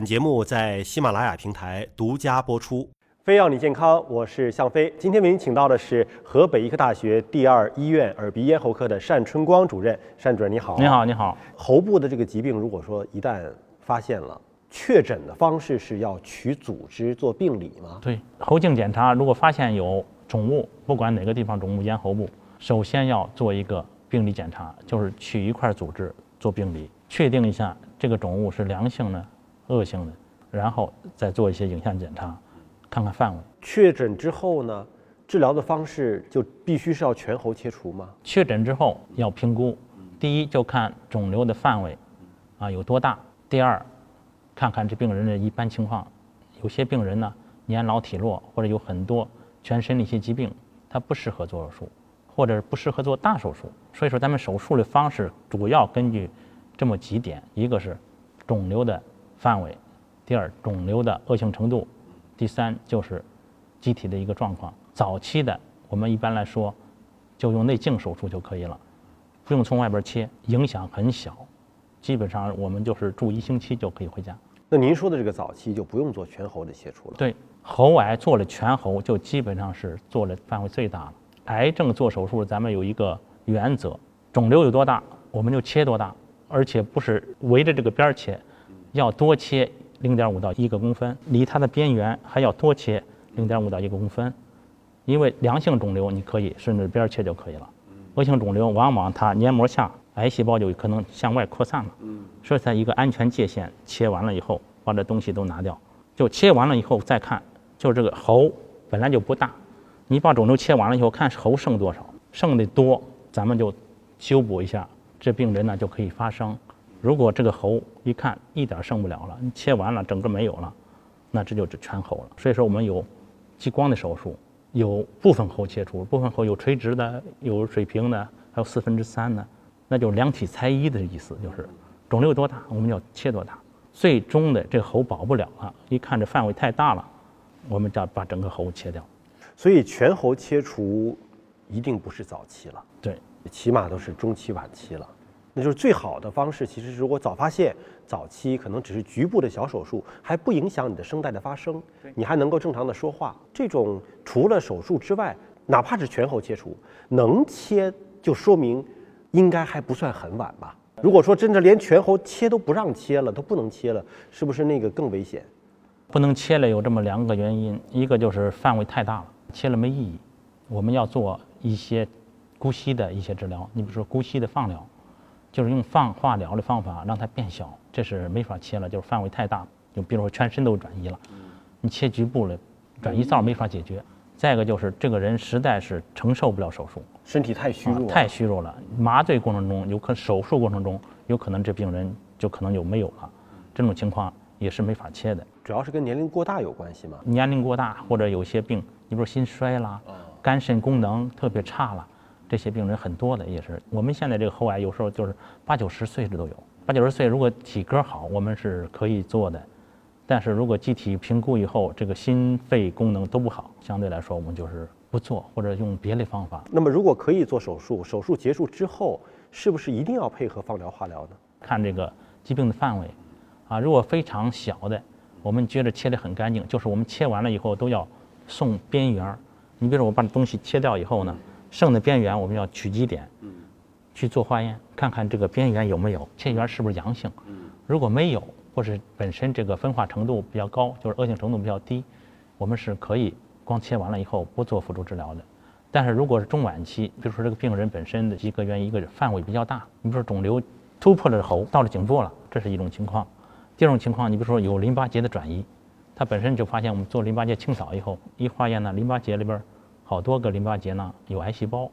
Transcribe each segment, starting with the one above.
本节目在喜马拉雅平台独家播出。非要你健康，我是向飞。今天为您请到的是河北医科大学第二医院耳鼻咽喉科的单春光主任。单主任你好。你好，你好。喉部的这个疾病，如果说一旦发现了，确诊的方式是要取组织做病理吗？对，喉镜检查如果发现有肿物，不管哪个地方肿物，咽喉部，首先要做一个病理检查，就是取一块组织做病理，确定一下这个肿物是良性的。恶性的，然后再做一些影像检查，看看范围。确诊之后呢，治疗的方式就必须是要全喉切除吗？确诊之后要评估，第一就看肿瘤的范围，啊有多大；第二，看看这病人的一般情况。有些病人呢年老体弱，或者有很多全身的一些疾病，他不适合做手术，或者不适合做大手术。所以说，咱们手术的方式主要根据这么几点：一个是肿瘤的。范围，第二肿瘤的恶性程度，第三就是机体的一个状况。早期的我们一般来说就用内镜手术就可以了，不用从外边切，影响很小，基本上我们就是住一星期就可以回家。那您说的这个早期就不用做全喉的切除了？对，喉癌做了全喉就基本上是做了范围最大了。癌症做手术咱们有一个原则，肿瘤有多大我们就切多大，而且不是围着这个边儿切。要多切零点五到一个公分，离它的边缘还要多切零点五到一个公分，因为良性肿瘤你可以顺着边切就可以了，恶性肿瘤往往它黏膜下癌细胞就可能向外扩散了，所以在一个安全界限，切完了以后把这东西都拿掉，就切完了以后再看，就这个喉本来就不大，你把肿瘤切完了以后看喉剩多少，剩的多咱们就修补一下，这病人呢就可以发生。如果这个喉一看一点剩不了了，你切完了整个没有了，那这就是全喉了。所以说我们有激光的手术，有部分喉切除，部分喉有垂直的，有水平的，还有四分之三的，那就是量体裁衣的意思，就是肿瘤多大我们要切多大。最终的这个喉保不了了，一看这范围太大了，我们就要把整个喉切掉。所以全喉切除一定不是早期了，对，起码都是中期晚期了。那就是最好的方式。其实，如果早发现、早期，可能只是局部的小手术，还不影响你的声带的发声，你还能够正常的说话。这种除了手术之外，哪怕是全喉切除，能切就说明应该还不算很晚吧。如果说真的连全喉切都不让切了，都不能切了，是不是那个更危险？不能切了有这么两个原因，一个就是范围太大了，切了没意义。我们要做一些姑息的一些治疗，你比如说姑息的放疗。就是用放化疗的方法让它变小，这是没法切了，就是范围太大。就比如说全身都转移了，你切局部了，转移灶没法解决。再一个就是这个人实在是承受不了手术，身体太虚弱，太虚弱了。麻醉过程中有可手术过程中有可能这病人就可能就没有了，这种情况也是没法切的。主要是跟年龄过大有关系吗？年龄过大或者有些病，你比如心衰啦，肝肾功能特别差了。这些病人很多的，也是我们现在这个喉癌，有时候就是八九十岁的都有。八九十岁如果体格好，我们是可以做的；但是如果机体评估以后，这个心肺功能都不好，相对来说我们就是不做，或者用别的方法。那么如果可以做手术，手术结束之后，是不是一定要配合放疗、化疗呢？看这个疾病的范围，啊，如果非常小的，我们觉得切得很干净，就是我们切完了以后都要送边缘儿。你比如说我把东西切掉以后呢？剩的边缘我们要取基点，去做化验，看看这个边缘有没有切缘是不是阳性。如果没有，或是本身这个分化程度比较高，就是恶性程度比较低，我们是可以光切完了以后不做辅助治疗的。但是如果是中晚期，比如说这个病人本身的一个原因，一个范围比较大，你比如说肿瘤突破了喉，到了颈部了，这是一种情况。第二种情况，你比如说有淋巴结的转移，它本身就发现我们做淋巴结清扫以后，一化验呢，淋巴结里边。好多个淋巴结呢有癌细胞，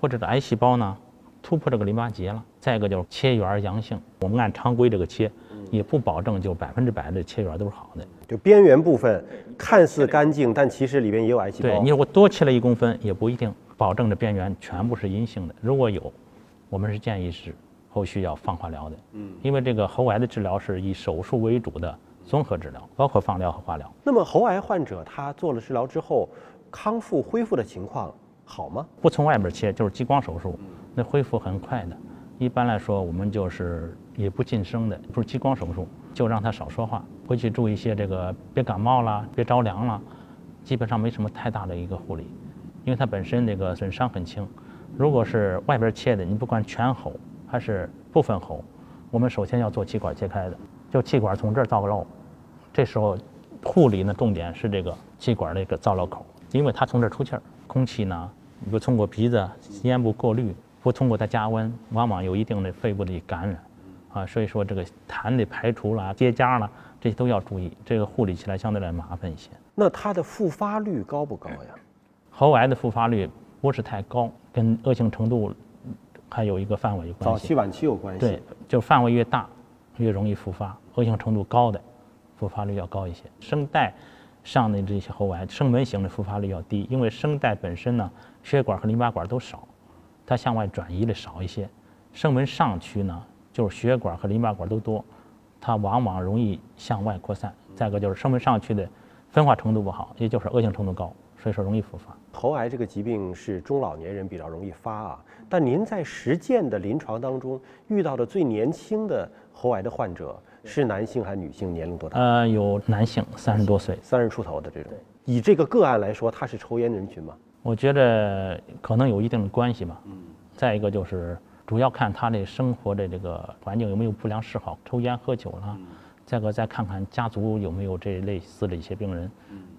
或者是癌细胞呢突破这个淋巴结了。再一个就是切缘阳性，我们按常规这个切，也不保证就百分之百的切缘都是好的。就边缘部分看似干净，但其实里边也有癌细胞。对，你如果多切了一公分，也不一定保证这边缘全部是阴性的。如果有，我们是建议是后续要放化疗的。嗯，因为这个喉癌的治疗是以手术为主的综合治疗，包括放疗和化疗。那么喉癌患者他做了治疗之后。康复恢复的情况好吗？不从外边切，就是激光手术，那恢复很快的。一般来说，我们就是也不晋升的，不是激光手术，就让他少说话，回去注意一些这个别感冒了，别着凉了，基本上没什么太大的一个护理，因为它本身这个损伤很轻。如果是外边切的，你不管全喉还是部分喉，我们首先要做气管切开的，就气管从这儿造瘘，这时候护理呢重点是这个气管的一个造瘘口，因为它从这儿出气儿，空气呢不通过鼻子、咽部过滤，不通过它加温，往往有一定的肺部的感染，啊，所以说这个痰的排除啦、结痂啦，这些都要注意，这个护理起来相对来麻烦一些。那它的复发率高不高呀？喉癌的复发率不是太高，跟恶性程度还有一个范围有关系。早期晚期有关系。对，就范围越大，越容易复发，恶性程度高的，复发率要高一些。声带上的这些喉癌，声门型的复发率要低，因为声带本身呢，血管和淋巴管都少，它向外转移的少一些。声门上区呢，就是血管和淋巴管都多，它往往容易向外扩散。再一个就是声门上区的分化程度不好，也就是恶性程度高，所以说容易复发。喉癌这个疾病是中老年人比较容易发啊，但您在实践的临床当中遇到的最年轻的喉癌的患者是男性还是女性？年龄多大？呃，有男性三十多岁，三十出头的这种。以这个个案来说，他是抽烟人群吗？我觉得可能有一定的关系吧。嗯。再一个就是主要看他的生活的这个环境有没有不良嗜好，抽烟喝酒了。再个再看看家族有没有这类似的一些病人。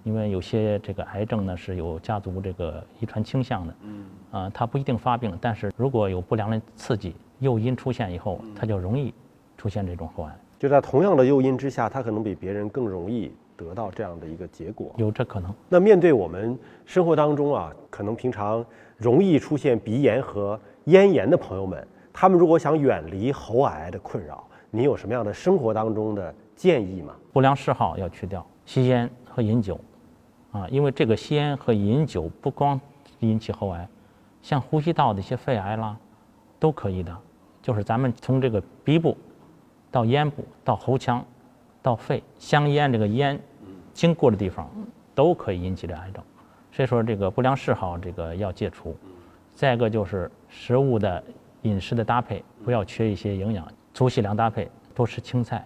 嗯。因为有些这个癌症呢是有家族这个遗传倾向的。嗯。啊，它不一定发病，但是如果有不良的刺激诱因出现以后，它就容易出现这种喉癌。就在同样的诱因之下，它可能比别人更容易得到这样的一个结果。有这可能。那面对我们生活当中啊，可能平常容易出现鼻炎和咽炎的朋友们，他们如果想远离喉癌的困扰，你有什么样的生活当中的建议吗？不良嗜好要去掉，吸烟和饮酒，啊，因为这个吸烟和饮酒不光引起喉癌，像呼吸道的一些肺癌啦，都可以的。就是咱们从这个鼻部。到咽部、到喉腔、到肺，香烟这个烟经过的地方，都可以引起这癌症。所以说，这个不良嗜好这个要戒除。再一个就是食物的饮食的搭配，不要缺一些营养，粗细粮搭配，多吃青菜。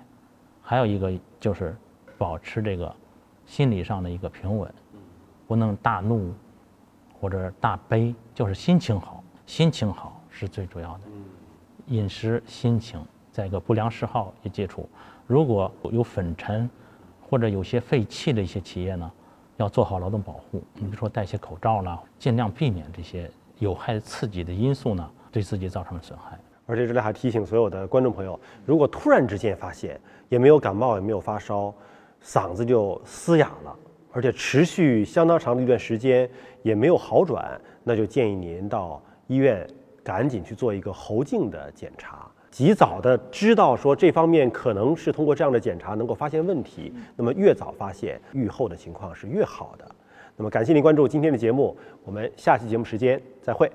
还有一个就是保持这个心理上的一个平稳，不能大怒或者大悲，就是心情好，心情好是最主要的。饮食、心情。再一个不良嗜好也戒除，如果有粉尘或者有些废气的一些企业呢，要做好劳动保护。你比如说戴些口罩啦，尽量避免这些有害刺激的因素呢对自己造成的损害。而且这里还提醒所有的观众朋友，如果突然之间发现也没有感冒也没有发烧，嗓子就嘶哑了，而且持续相当长的一段时间也没有好转，那就建议您到医院赶紧去做一个喉镜的检查。及早的知道说这方面可能是通过这样的检查能够发现问题，那么越早发现，愈后的情况是越好的。那么感谢您关注今天的节目，我们下期节目时间再会。